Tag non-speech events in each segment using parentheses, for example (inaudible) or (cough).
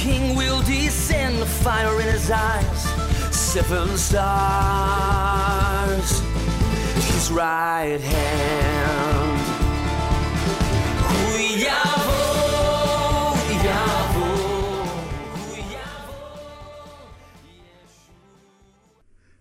King will descend, the fire in his eyes, seven stars, his right hand.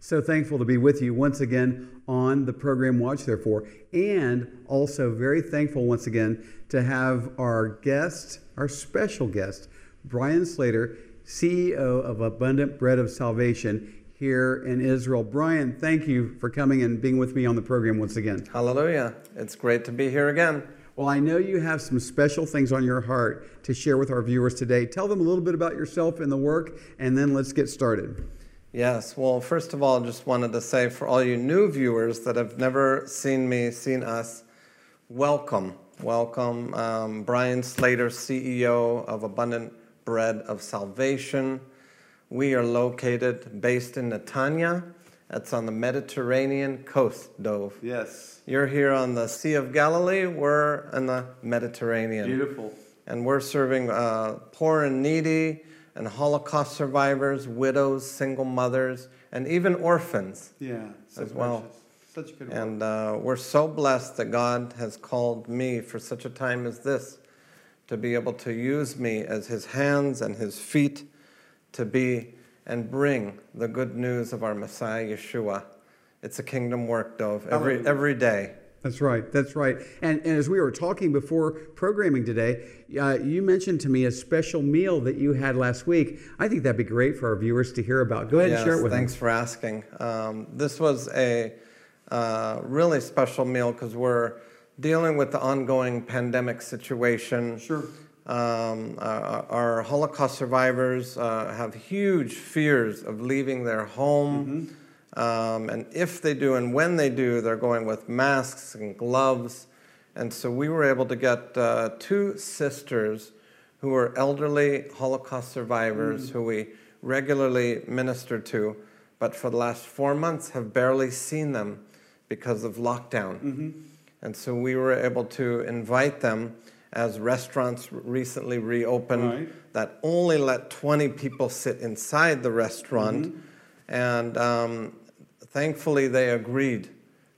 So thankful to be with you once again on the program Watch Therefore, and also very thankful once again to have our guest, our special guest, Brian Slater, CEO of Abundant Bread of Salvation here in Israel. Brian, thank you for coming and being with me on the program once again. Hallelujah. It's great to be here again. Well, I know you have some special things on your heart to share with our viewers today. Tell them a little bit about yourself and the work, and then let's get started. Yes, well, first of all, just wanted to say for all you new viewers that have never seen me, seen us, welcome. Welcome. Um, Brian Slater, CEO of Abundant Bread of Salvation. We are located, based in Netanya. That's on the Mediterranean coast, Dove. Yes. You're here on the Sea of Galilee. We're in the Mediterranean. Beautiful. and we're serving uh, poor and needy and Holocaust survivors, widows, single mothers, and even orphans. Yeah. So As well. precious. Such good work. And uh, we're so blessed that God has called me for such a time as this to be able to use me as His hands and His feet to be and bring the good news of our Messiah Yeshua. It's a kingdom work, Dove, every, every day. That's right. That's right. And, and as we were talking before programming today, uh, you mentioned to me a special meal that you had last week. I think that'd be great for our viewers to hear about. Go ahead and share it with thanks them. for asking. Um, this was a uh, really special meal because we're dealing with the ongoing pandemic situation. Sure. Um, our, our Holocaust survivors uh, have huge fears of leaving their home. Mm-hmm. Um, and if they do and when they do, they're going with masks and gloves. And so we were able to get uh, two sisters who are elderly Holocaust survivors who we regularly minister to, but for the last four months have barely seen them because of lockdown. And so we were able to invite them as restaurants recently reopened Right. that only let 20 people sit inside the restaurant. And um, thankfully, they agreed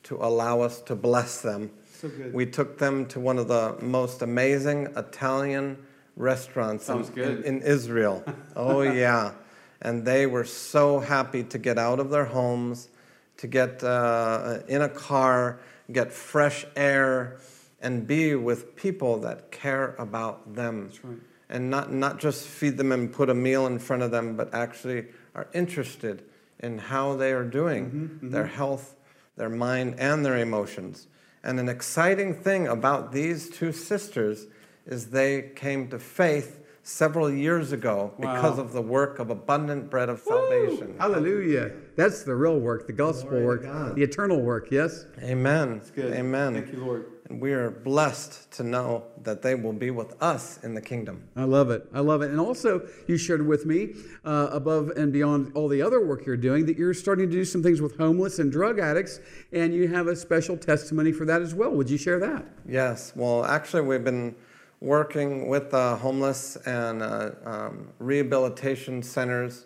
to allow us to bless them. So good. We took them to one of the most amazing Italian restaurants in, in, in Israel. (laughs) oh, yeah. And they were so happy to get out of their homes, to get uh, in a car, get fresh air, and be with people that care about them. That's right. And not, not just feed them and put a meal in front of them, but actually are interested in how they are doing, Mm-hmm, their health, their mind, and their emotions. And an exciting thing about these two sisters is they came to faith several years ago because of the work of Abundant Bread of Salvation. Hallelujah. That's the real work, the gospel Glory work, the eternal work. Yes? Amen. Amen. Thank you, Lord. And we are blessed to know that they will be with us in the kingdom. I love it. I love it. And also, you shared with me, uh, above and beyond all the other work you're doing, that you're starting to do some things with homeless and drug addicts, and you have a special testimony for that as well. Would you share that? Yes, well, actually, we've been working with the homeless and uh, um, rehabilitation centers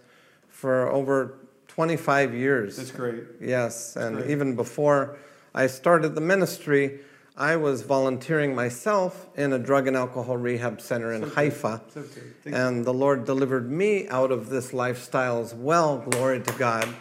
for over 25 years. That's great. Yes, and great. even before I started the ministry, I was volunteering myself in a drug and alcohol rehab center in Haifa. So. Thank And the Lord delivered me out of this lifestyle as well. Glory to God.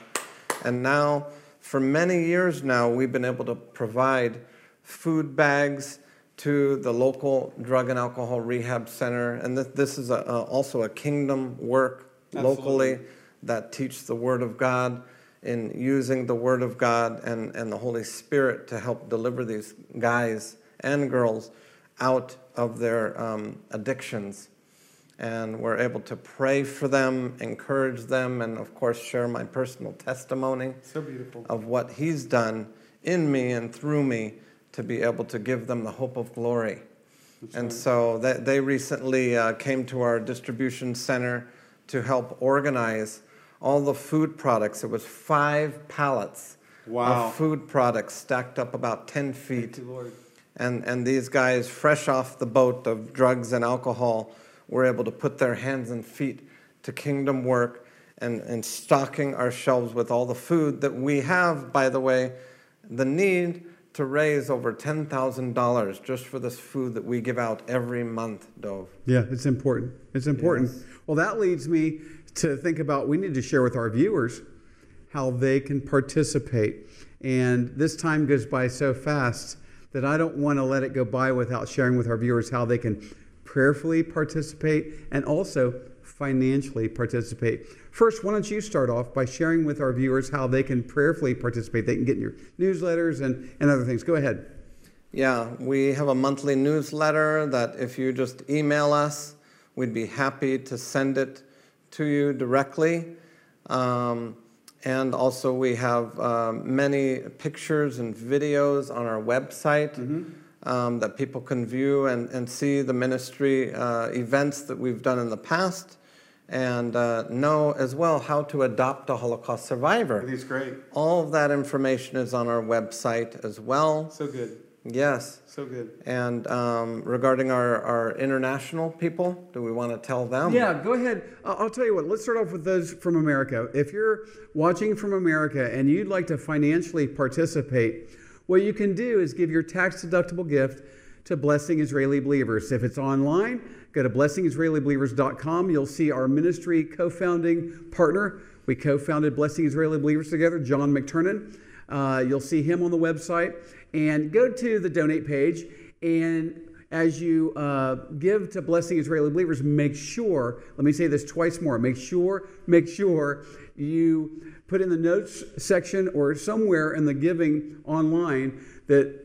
And now, for many years now, we've been able to provide food bags to the local drug and alcohol rehab center. And this, this is a, a, also a kingdom work locally Absolutely. that teach the Word of God in using the Word of God and, and the Holy Spirit to help deliver these guys and girls out of their um, addictions. And we're able to pray for them, encourage them, and of course, share my personal testimony So beautiful. of what He's done in me and through me to be able to give them the hope of glory. and so they, they recently uh, came to our distribution center to help organize all the food products. It was five pallets Wow. of food products stacked up about 10 feet. Lord. And, and these guys, fresh off the boat of drugs and alcohol, were able to put their hands and feet to kingdom work and, and stocking our shelves with all the food that we have, by the way, the need to raise over $10,000 just for this food that we give out every month, Dove. Yeah, it's important. It's important. Well, that leads me to think about we need to share with our viewers how they can participate. And this time goes by so fast that I don't want to let it go by without sharing with our viewers how they can prayerfully participate and also financially participate. First, why don't you start off by sharing with our viewers how they can prayerfully participate? They can get in your newsletters and, and other things. Go ahead. Yeah, we have a monthly newsletter that if you just email us, we'd be happy to send it to you directly. Um, and also, we have um, many pictures and videos on our website um, that people can view and, and see the ministry uh, events that we've done in the past and uh, know as well how to adopt a Holocaust survivor. it's great. All of that information is on our website as well. So good. Yes. So good. And um, regarding our, our international people, do we want to tell them? Yeah, go ahead. I'll I'll tell you what, let's start off with those from America. If you're watching from America and you'd like to financially participate, what you can do is give your tax deductible gift to Blessing Israeli Believers. If it's online, go to blessingisraelibelievers.com. You'll see our ministry co founding partner. We co founded Blessing Israeli Believers together, John McTernan. Uh, you'll see him on the website. And go to the donate page and as you uh, give to Blessing Israeli Believers, make sure, let me say this twice more, make sure, make sure you put in the notes section or somewhere in the giving online that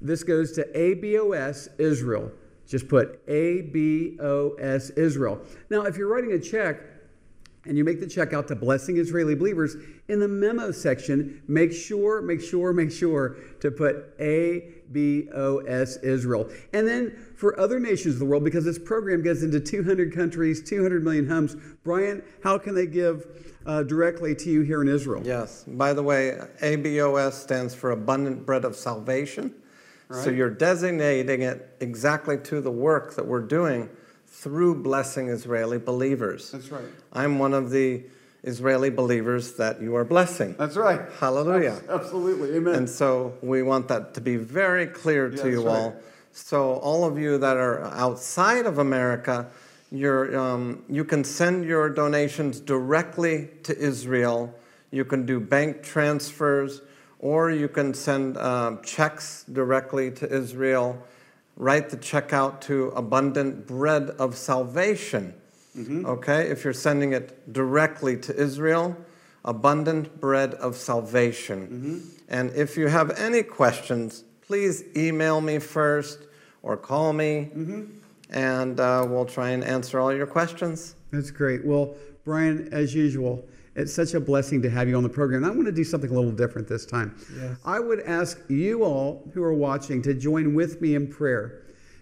this goes to ABOS Israel. Just put ABOS Israel. Now, if you're writing a check, and you make the check out to Blessing Israeli Believers, in the memo section, make sure, make sure, make sure to put ABOS Israel. And then for other nations of the world, because this program goes into 200 countries, 200 million homes, Brian, how can they give uh, directly to you here in Israel? Yes. By the way, ABOS stands for Abundant Bread of Salvation. Right. So you're designating it exactly to the work that we're doing through Blessing Israeli Believers. That's right. I'm one of the Israeli believers that you are blessing. That's right. Hallelujah. Absolutely. Amen. And so we want that to be very clear to Yeah, you right. all. So all of you that are outside of America, you're, um, you can send your donations directly to Israel. You can do bank transfers, or you can send um, checks directly to Israel. Write the check out to Abundant Bread of Salvation. Mm-hmm. Okay, if you're sending it directly to Israel, Abundant Bread of Salvation. Mm-hmm. And if you have any questions, please email me first or call me, mm-hmm. and uh, we'll try and answer all your questions. That's great. Well, Brian, as usual, it's such a blessing to have you on the program. I want to do something a little different this time. Yes. I would ask you all who are watching to join with me in prayer.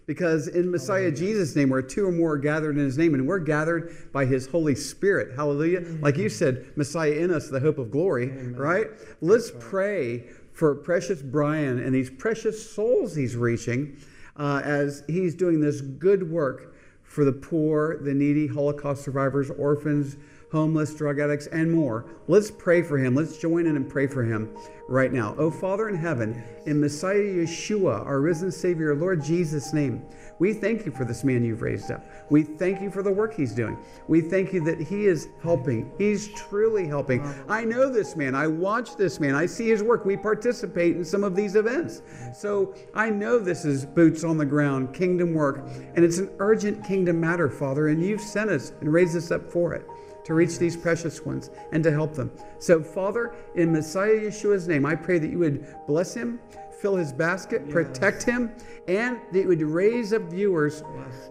Because in Messiah Jesus' name, where two or more are gathered in his name, and we're gathered by his Holy Spirit. Hallelujah. Like you said, Messiah in us, the hope of glory, right? Let's pray for precious Brian and these precious souls he's reaching uh, as he's doing this good work for the poor, the needy, Holocaust survivors, orphans, homeless, drug addicts, and more. Let's pray for him. Let's join in and pray for him right now. Oh, Father in heaven, in Messiah Yeshua, our risen Savior, Lord Jesus' name, we thank you for this man you've raised up. We thank you for the work he's doing. We thank you that he is helping. He's truly helping. I know this man. I watch this man. I see his work. We participate in some of these events. So I know this is boots on the ground, kingdom work, and it's an urgent kingdom matter, Father, and you've sent us and raised us up for it to reach these precious ones and to help them. So, Father, in Messiah Yeshua's name, I pray that you would bless him, fill his basket, yes. protect him, and that you would raise up viewers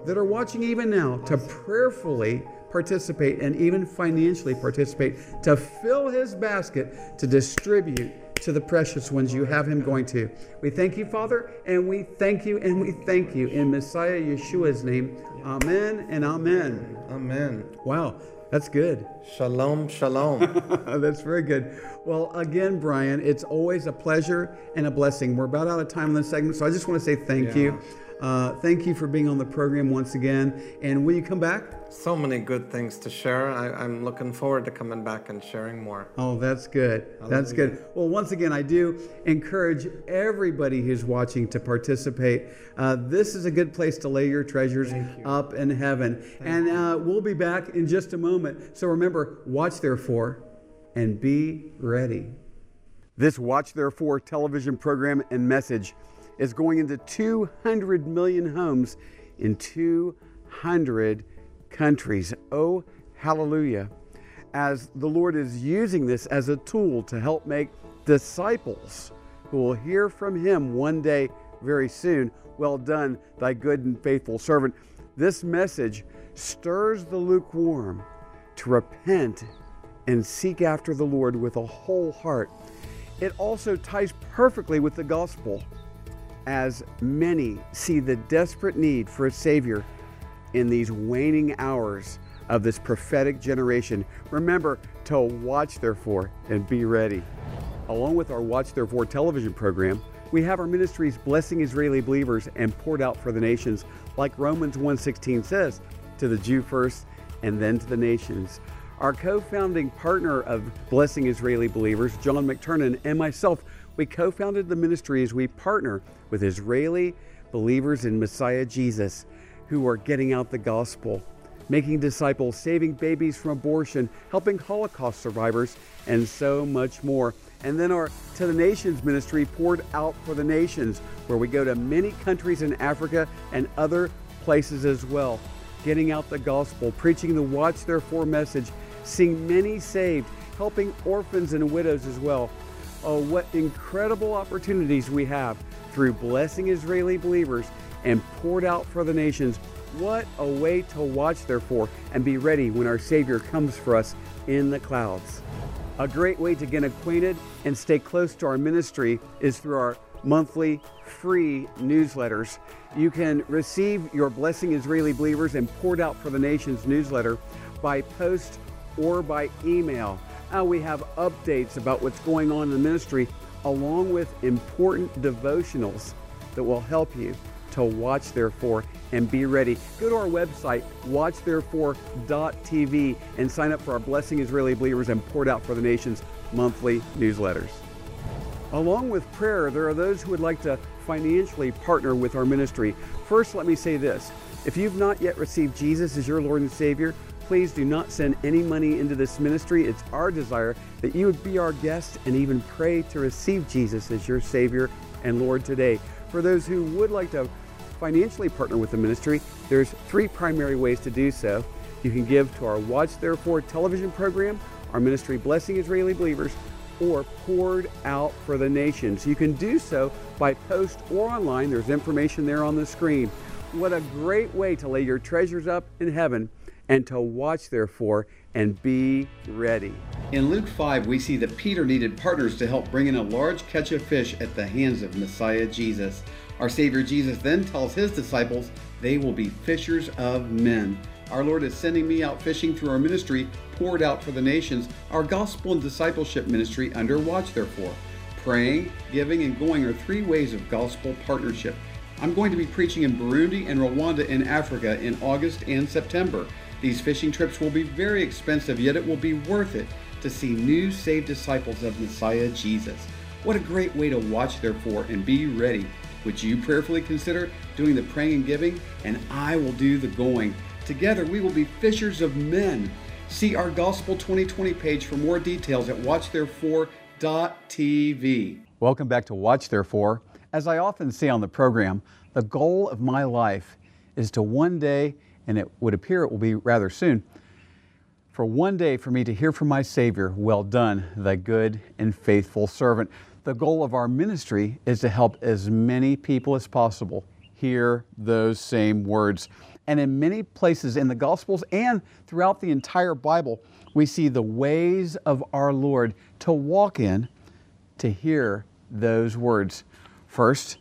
that are watching even now to prayerfully participate and even financially participate to fill his basket to distribute to the precious ones you have him going to. We thank you, Father, and we thank you and we thank you in Messiah Yeshua's name. Amen and amen. Amen. Wow. That's good. Shalom, shalom. (laughs) That's very good. Well, again, Brian, it's always a pleasure and a blessing. We're about out of time in this segment, so I just want to say thank yeah. you. Uh, thank you for being on the program once again. And will you come back? So many good things to share. I, am looking forward to coming back and sharing more. Oh, that's good. Hallelujah. That's good. Well, once again, I do encourage everybody who's watching to participate. Uh, this is a good place to lay your treasures you. up in heaven. Thank and uh, we'll be back in just a moment. So remember, watch therefore and be ready. This Watch Therefore television program and message is going into 200 million homes in 200 countries. Oh, hallelujah. As the Lord is using this as a tool to help make disciples who will hear from Him one day very soon. Well done, thy good and faithful servant. This message stirs the lukewarm to repent and seek after the Lord with a whole heart. It also ties perfectly with the gospel as many see the desperate need for a Savior in these waning hours of this prophetic generation. Remember to watch, therefore, and be ready. Along with our Watch Therefore television program, we have our ministries blessing Israeli believers and poured out for the nations, like Romans 1:16 says, to the Jew first and then to the nations. Our co-founding partner of Blessing Israeli Believers, John McTernan, and myself we co founded the ministry as we partner with Israeli believers in Messiah Jesus who are getting out the gospel, making disciples, saving babies from abortion, helping Holocaust survivors, and so much more. And then our To the Nations ministry poured out for the nations, where we go to many countries in Africa and other places as well, getting out the gospel, preaching the Watch Therefore message, seeing many saved, helping orphans and widows as well. Oh, what incredible opportunities we have through blessing Israeli believers and poured out for the nations. What a way to watch, therefore, and be ready when our Savior comes for us in the clouds. A great way to get acquainted and stay close to our ministry is through our monthly free newsletters. You can receive your Blessing Israeli Believers and Poured Out for the Nations newsletter by post or by email. Uh, we have updates about what's going on in the ministry, along with important devotionals that will help you to watch therefore and be ready. Go to our website, watchtherefore.tv, and sign up for our Blessing Israeli Believers and Poured Out for the Nations monthly newsletters. Along with prayer, there are those who would like to financially partner with our ministry. First, let me say this if you've not yet received Jesus as your Lord and Savior, please do not send any money into this ministry. It's our desire that you would be our guest and even pray to receive Jesus as your Savior and Lord today. For those who would like to financially partner with the ministry, there's three primary ways to do so. You can give to our Watch Therefore television program, our ministry Blessing Israeli Believers, or poured out for the nations. You can do so by post or online. There's information there on the screen. What a great way to lay your treasures up in heaven and to watch therefore and be ready. In Luke 5, we see that Peter needed partners to help bring in a large catch of fish at the hands of Messiah Jesus. Our Savior Jesus then tells his disciples they will be fishers of men. Our Lord is sending me out fishing through our ministry, poured out for the nations, our gospel and discipleship ministry under watch, therefore. Praying, giving, and going are three ways of gospel partnership. I'm going to be preaching in Burundi and Rwanda in Africa in August and September. These fishing trips will be very expensive, yet it will be worth it to see new saved disciples of Messiah Jesus. What a great way to watch, therefore, and be ready. Would you prayerfully consider doing the praying and giving? And I will do the going. Together we will be fishers of men. See our Gospel 2020 page for more details at watchtherefore.tv. Welcome back to Watch Therefore. As I often say on the program, the goal of my life is to one day, and it would appear it will be rather soon, for one day for me to hear from my Savior, Well done, thy good and faithful servant. The goal of our ministry is to help as many people as possible hear those same words. And in many places in the Gospels and throughout the entire Bible, we see the ways of our Lord to walk in to hear those words. First,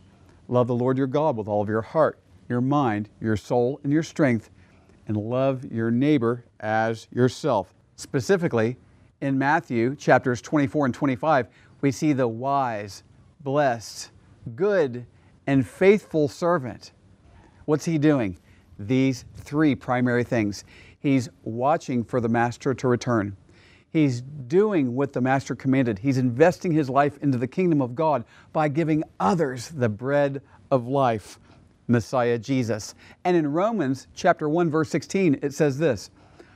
love the Lord your God with all of your heart, your mind, your soul, and your strength, and love your neighbor as yourself. Specifically, in Matthew chapters 24 and 25, we see the wise, blessed, good, and faithful servant. What's he doing? these three primary things. He's watching for the master to return. He's doing what the master commanded. He's investing his life into the kingdom of God by giving others the bread of life, Messiah Jesus. And in Romans chapter 1 verse 16 it says this,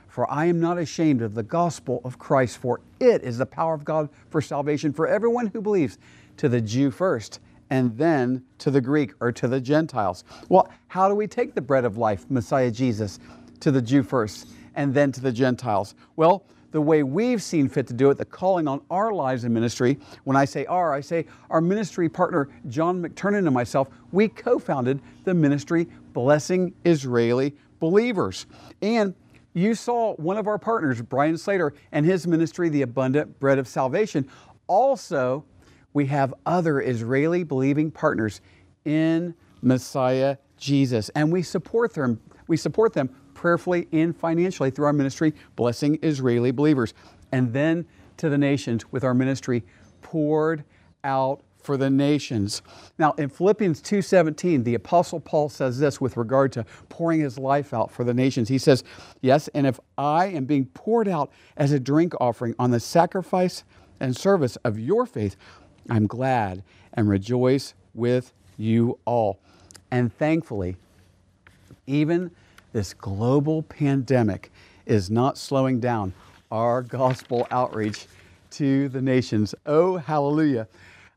"For I am not ashamed of the gospel of Christ, for it is the power of God for salvation for everyone who believes, to the Jew first, and then to the Greek or to the Gentiles. Well, how do we take the bread of life, Messiah Jesus, to the Jew first and then to the Gentiles? Well, the way we've seen fit to do it, the calling on our lives in ministry, when I say our, I say our ministry partner, John McTernan and myself, we co founded the ministry Blessing Israeli Believers. And you saw one of our partners, Brian Slater, and his ministry, The Abundant Bread of Salvation, also we have other Israeli believing partners in Messiah Jesus, and we support them. We support them prayerfully and financially through our ministry, blessing Israeli believers, and then to the nations with our ministry poured out for the nations. Now in Philippians 2:17, the apostle Paul says this with regard to pouring his life out for the nations. He says, "Yes, and if I am being poured out as a drink offering on the sacrifice and service of your faith, I'm glad and rejoice with you all. And thankfully, even this global pandemic is not slowing down our gospel outreach to the nations. Oh, hallelujah.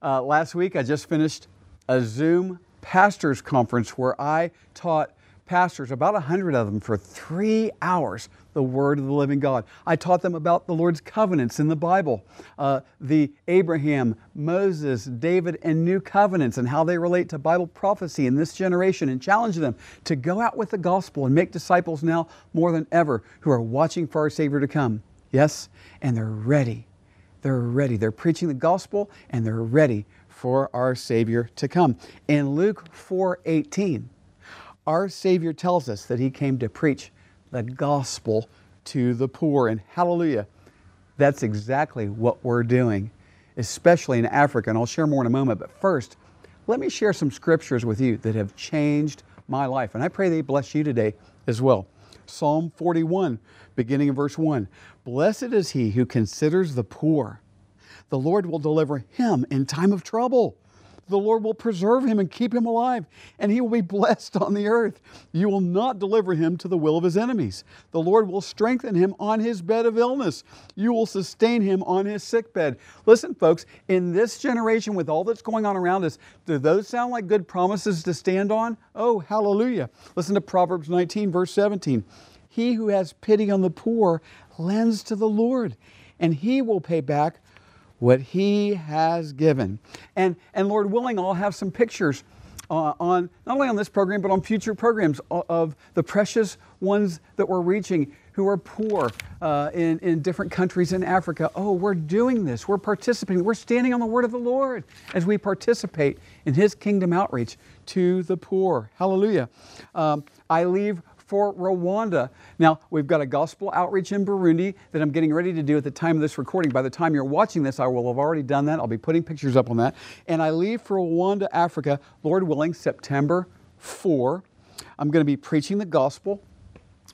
Uh, last week, I just finished a Zoom pastors conference where I taught pastors, about 100 of them, for three hours, the Word of the living God. I taught them about the Lord's covenants in the Bible, uh, the Abraham, Moses, David, and new covenants, and how they relate to Bible prophecy in this generation, and challenged them to go out with the gospel and make disciples now more than ever who are watching for our Savior to come. Yes, and they're ready. They're ready. They're preaching the gospel and they're ready for our Savior to come. In Luke 4 18, our Savior tells us that He came to preach the gospel to the poor. And hallelujah, that's exactly what we're doing, especially in Africa. And I'll share more in a moment. But first, let me share some scriptures with you that have changed my life. And I pray they bless you today as well. Psalm 41, beginning in verse 1 Blessed is he who considers the poor. The Lord will deliver him in time of trouble the Lord will preserve him and keep him alive, and he will be blessed on the earth. You will not deliver him to the will of his enemies. The Lord will strengthen him on his bed of illness. You will sustain him on his sick bed. Listen, folks, in this generation, with all that's going on around us, do those sound like good promises to stand on? Oh, hallelujah. Listen to Proverbs 19, verse 17. He who has pity on the poor lends to the Lord, and he will pay back what He has given. And, and Lord willing, I'll have some pictures uh, on not only on this program, but on future programs of the precious ones that we're reaching who are poor uh, in, in different countries in Africa. Oh, we're doing this. We're participating. We're standing on the word of the Lord as we participate in His kingdom outreach to the poor. Hallelujah. Um, I leave for Rwanda. Now, we've got a gospel outreach in Burundi that I'm getting ready to do at the time of this recording. By the time you're watching this, I will have already done that. I'll be putting pictures up on that. And I leave for Rwanda, Africa, Lord willing, September 4. I'm going to be preaching the gospel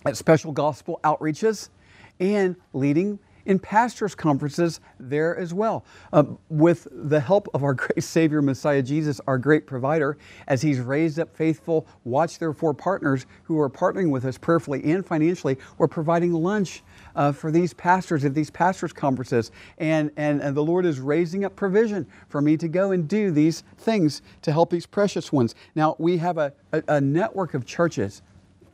at special gospel outreaches and leading in pastors' conferences there as well. Uh, with the help of our (laughs) great Savior, Messiah Jesus, our great provider, as He's raised up faithful, watch therefore partners who are partnering with us prayerfully and financially, we're providing lunch. Uh, for these pastors at these pastors' conferences, and, and, and the Lord is raising up provision for me to go and do these things to help these precious ones. Now, we have a, a, a network of churches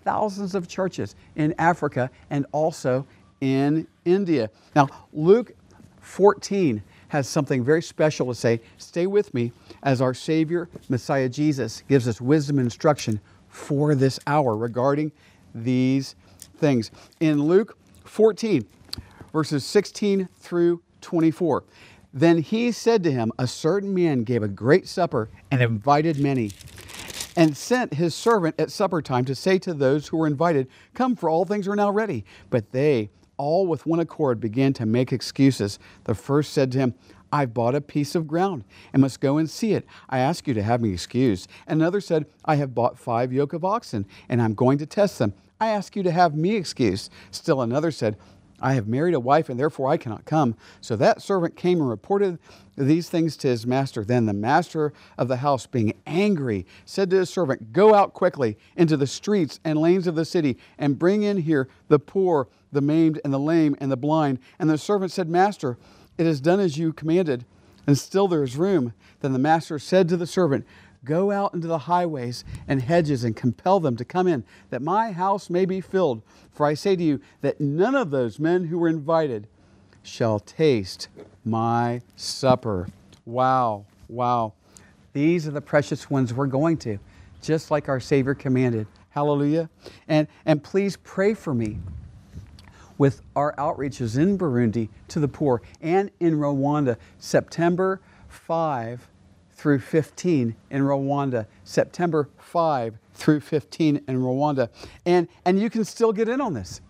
thousands of churches in Africa and also in India. Now, Luke 14 has something very special to say. Stay with me as our Savior, Messiah Jesus, gives us wisdom and instruction for this hour regarding these things. In Luke 14, verses 16 through 24, then he said to him, A certain man gave a great supper and invited many and sent his servant at supper time to say to those who were invited, Come, for all things are now ready. But they, all with one accord, began to make excuses. The first said to him, I've bought a piece of ground and must go and see it. I ask you to have me excused. Another said, I have bought five yoke of oxen and I'm going to test them. I ask you to have me excused. Still another said, I have married a wife, and therefore I cannot come. So that servant came and reported these things to his master. Then the master of the house, being angry, said to his servant, Go out quickly into the streets and lanes of the city, and bring in here the poor, the maimed, and the lame, and the blind. And the servant said, Master, it is done as you commanded, and still there is room. Then the master said to the servant, Go out into the highways and hedges and compel them to come in, that my house may be filled. For I say to you that none of those men who were invited shall taste my supper. Wow, wow. These are the precious ones we're going to, just like our Savior commanded. Hallelujah. And, and please pray for me with our outreaches in Burundi to the poor and in Rwanda, September 5 through 15 in Rwanda, September 5 through 15 in Rwanda. And, and you can still get in on this.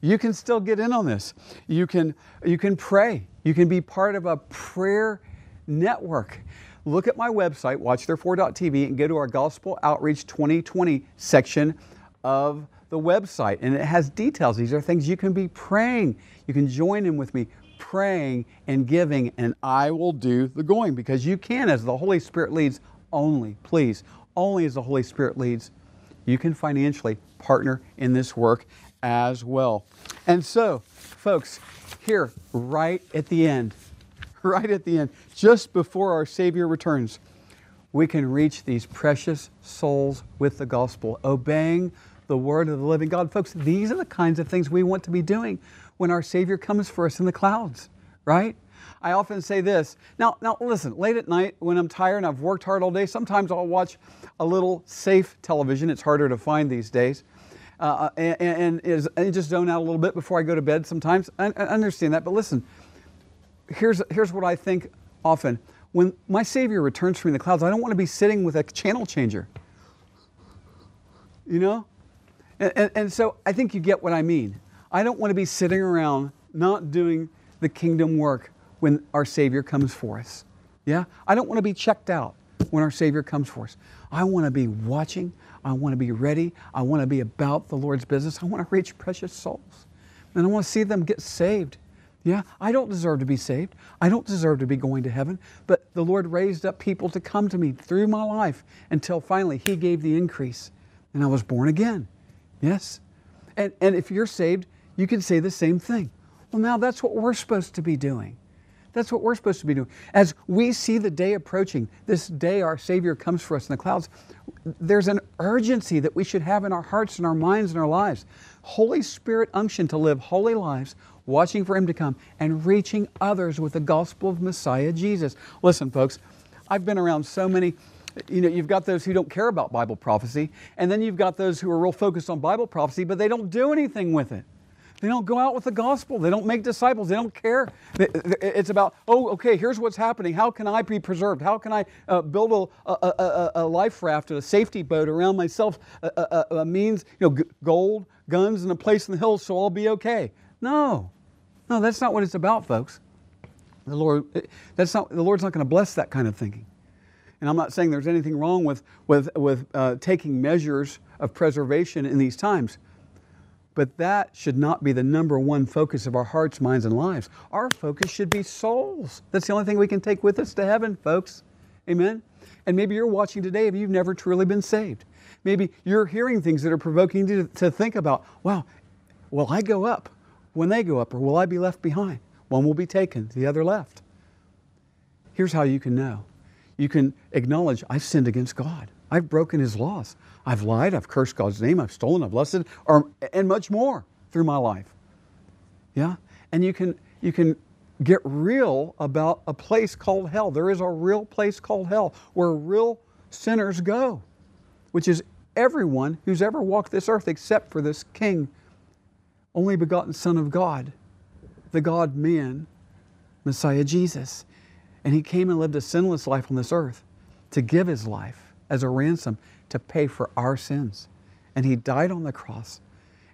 You can still get in on this. You can, you can pray. You can be part of a prayer network. Look at my website, watchtherefore.tv, and go to our Gospel Outreach 2020 section of the website. And it has details. These are things you can be praying. You can join in with me praying and giving, and I will do the going because you can as the Holy Spirit leads only, please, only as the Holy Spirit leads. You can financially partner in this work as well. And so, folks, here, right at the end, (laughs) right at the end, just before our Savior returns, we can reach these precious souls with the gospel, obeying the word of the living God. Folks, these are the kinds of things we want to be doing when our Savior comes for us in the clouds, right? I often say this. Now, now listen, late at night when I'm tired and I've worked hard all day, sometimes I'll watch a little safe television. It's harder to find these days. Uh, and, and, is, and just zone out a little bit before I go to bed sometimes. I, I understand that, but listen, here's, here's what I think often. When my Savior returns from the clouds, I don't want to be sitting with a channel changer. You know? And, and, and so I think you get what I mean. I don't want to be sitting around not doing the kingdom work when our Savior comes for us. Yeah? I don't want to be checked out when our Savior comes for us. I want to be watching. I want to be ready. I want to be about the Lord's business. I want to reach precious souls. And I want to see them get saved. Yeah, I don't deserve to be saved. I don't deserve to be going to heaven. But the Lord raised up people to come to me through my life until finally He gave the increase and I was born again. Yes? And, and if you're saved, you can say the same thing. Well, now that's what we're supposed to be doing. That's what we're supposed to be doing. As we see the day approaching, this day our Savior comes for us in the clouds, there's an urgency that we should have in our hearts and our minds and our lives. Holy Spirit unction to live holy lives, watching for Him to come and reaching others with the gospel of Messiah Jesus. Listen, folks, I've been around so many you know, you've got those who don't care about Bible prophecy, and then you've got those who are real focused on Bible prophecy, but they don't do anything with it. They don't go out with the gospel. They don't make disciples. They don't care. It's about, oh, okay, here's what's happening. How can I be preserved? How can I uh, build a, a, a, a, life raft, a safety boat around myself, a, means, you know, g- gold, guns, and a place in the hills so I'll be okay? No. No, that's not what it's about, folks. The Lord, that's not, the Lord's not going to bless that kind of thinking. And I'm not saying there's anything wrong with, with, with uh, taking measures of preservation in these times. But that should not be the number one focus of our hearts, minds, and lives. Our focus should be souls. That's the only thing we can take with us to heaven, folks. Amen? And maybe you're watching today and you've never truly been saved. Maybe you're hearing things that are provoking you to, to think about, wow, will I go up when they go up, or will I be left behind? One will be taken, the other left. Here's how you can know you can acknowledge, I've sinned against God. I've broken his laws. I've lied, I've cursed God's name, I've stolen, I've lusted, or, and much more through my life. Yeah? And you can, you can get real about a place called hell. There is a real place called hell where real sinners go, which is everyone who's ever walked this earth except for this King, only begotten Son of God, the God man, Messiah Jesus. And he came and lived a sinless life on this earth to give his life as a ransom to pay for our sins. And he died on the cross.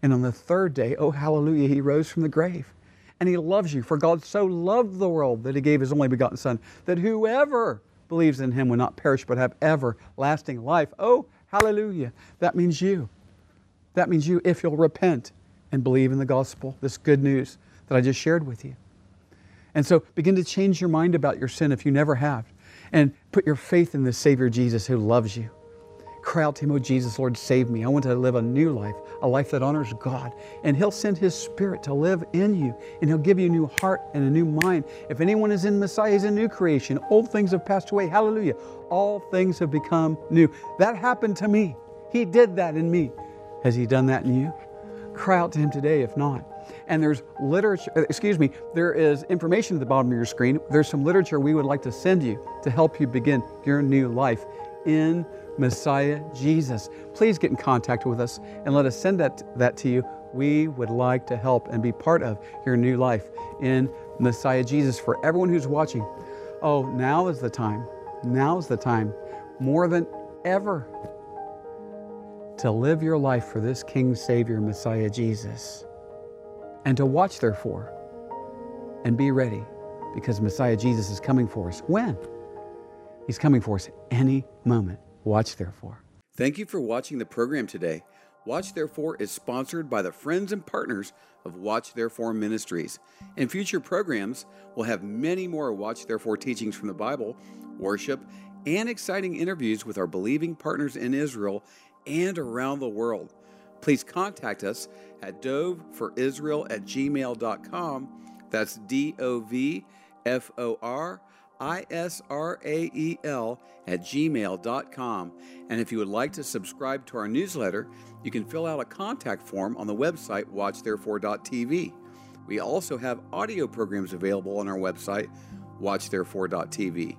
And on the third day, oh, hallelujah, he rose from the grave. And he loves you, for God so loved the world that he gave his only begotten Son, that whoever believes in him will not perish but have everlasting life. Oh, hallelujah. That means you. That means you if you'll repent and believe in the gospel, this good news that I just shared with you. And so begin to change your mind about your sin if you never have, and put your faith in the Savior Jesus who loves you cry out to Him, Oh Jesus, Lord, save me. I want to live a new life, a life that honors God. And He'll send His Spirit to live in you, and He'll give you a new heart and a new mind. If anyone is in Messiah, He's a new creation. Old things have passed away. Hallelujah. All things have become new. That happened to me. He did that in me. Has He done that in you? Cry out to Him today if not. And there's literature, uh, excuse me, there is information at the bottom of your screen. There's some literature we would like to send you to help you begin your new life in Messiah Jesus. Please get in contact with us and let us send that, that to you. We would like to help and be part of your new life in Messiah Jesus. For everyone who's watching, oh, now is the time. Now is the time, more than ever, to live your life for this King, Savior, Messiah Jesus. And to watch, therefore, and be ready because Messiah Jesus is coming for us. When? He's coming for us any moment. Watch Therefore. Thank you for watching the program today. Watch Therefore is sponsored by the friends and partners of Watch Therefore Ministries. In future programs, we'll have many more Watch Therefore teachings from the Bible, worship, and exciting interviews with our believing partners in Israel and around the world. Please contact us at doveforisrael at gmail.com. That's D O V F O R I-S-R-A-E-L at gmail.com. And if you would like to subscribe to our newsletter, you can fill out a contact form on the website watchtherefore.tv. We also have audio programs available on our website, watchtherefore.tv.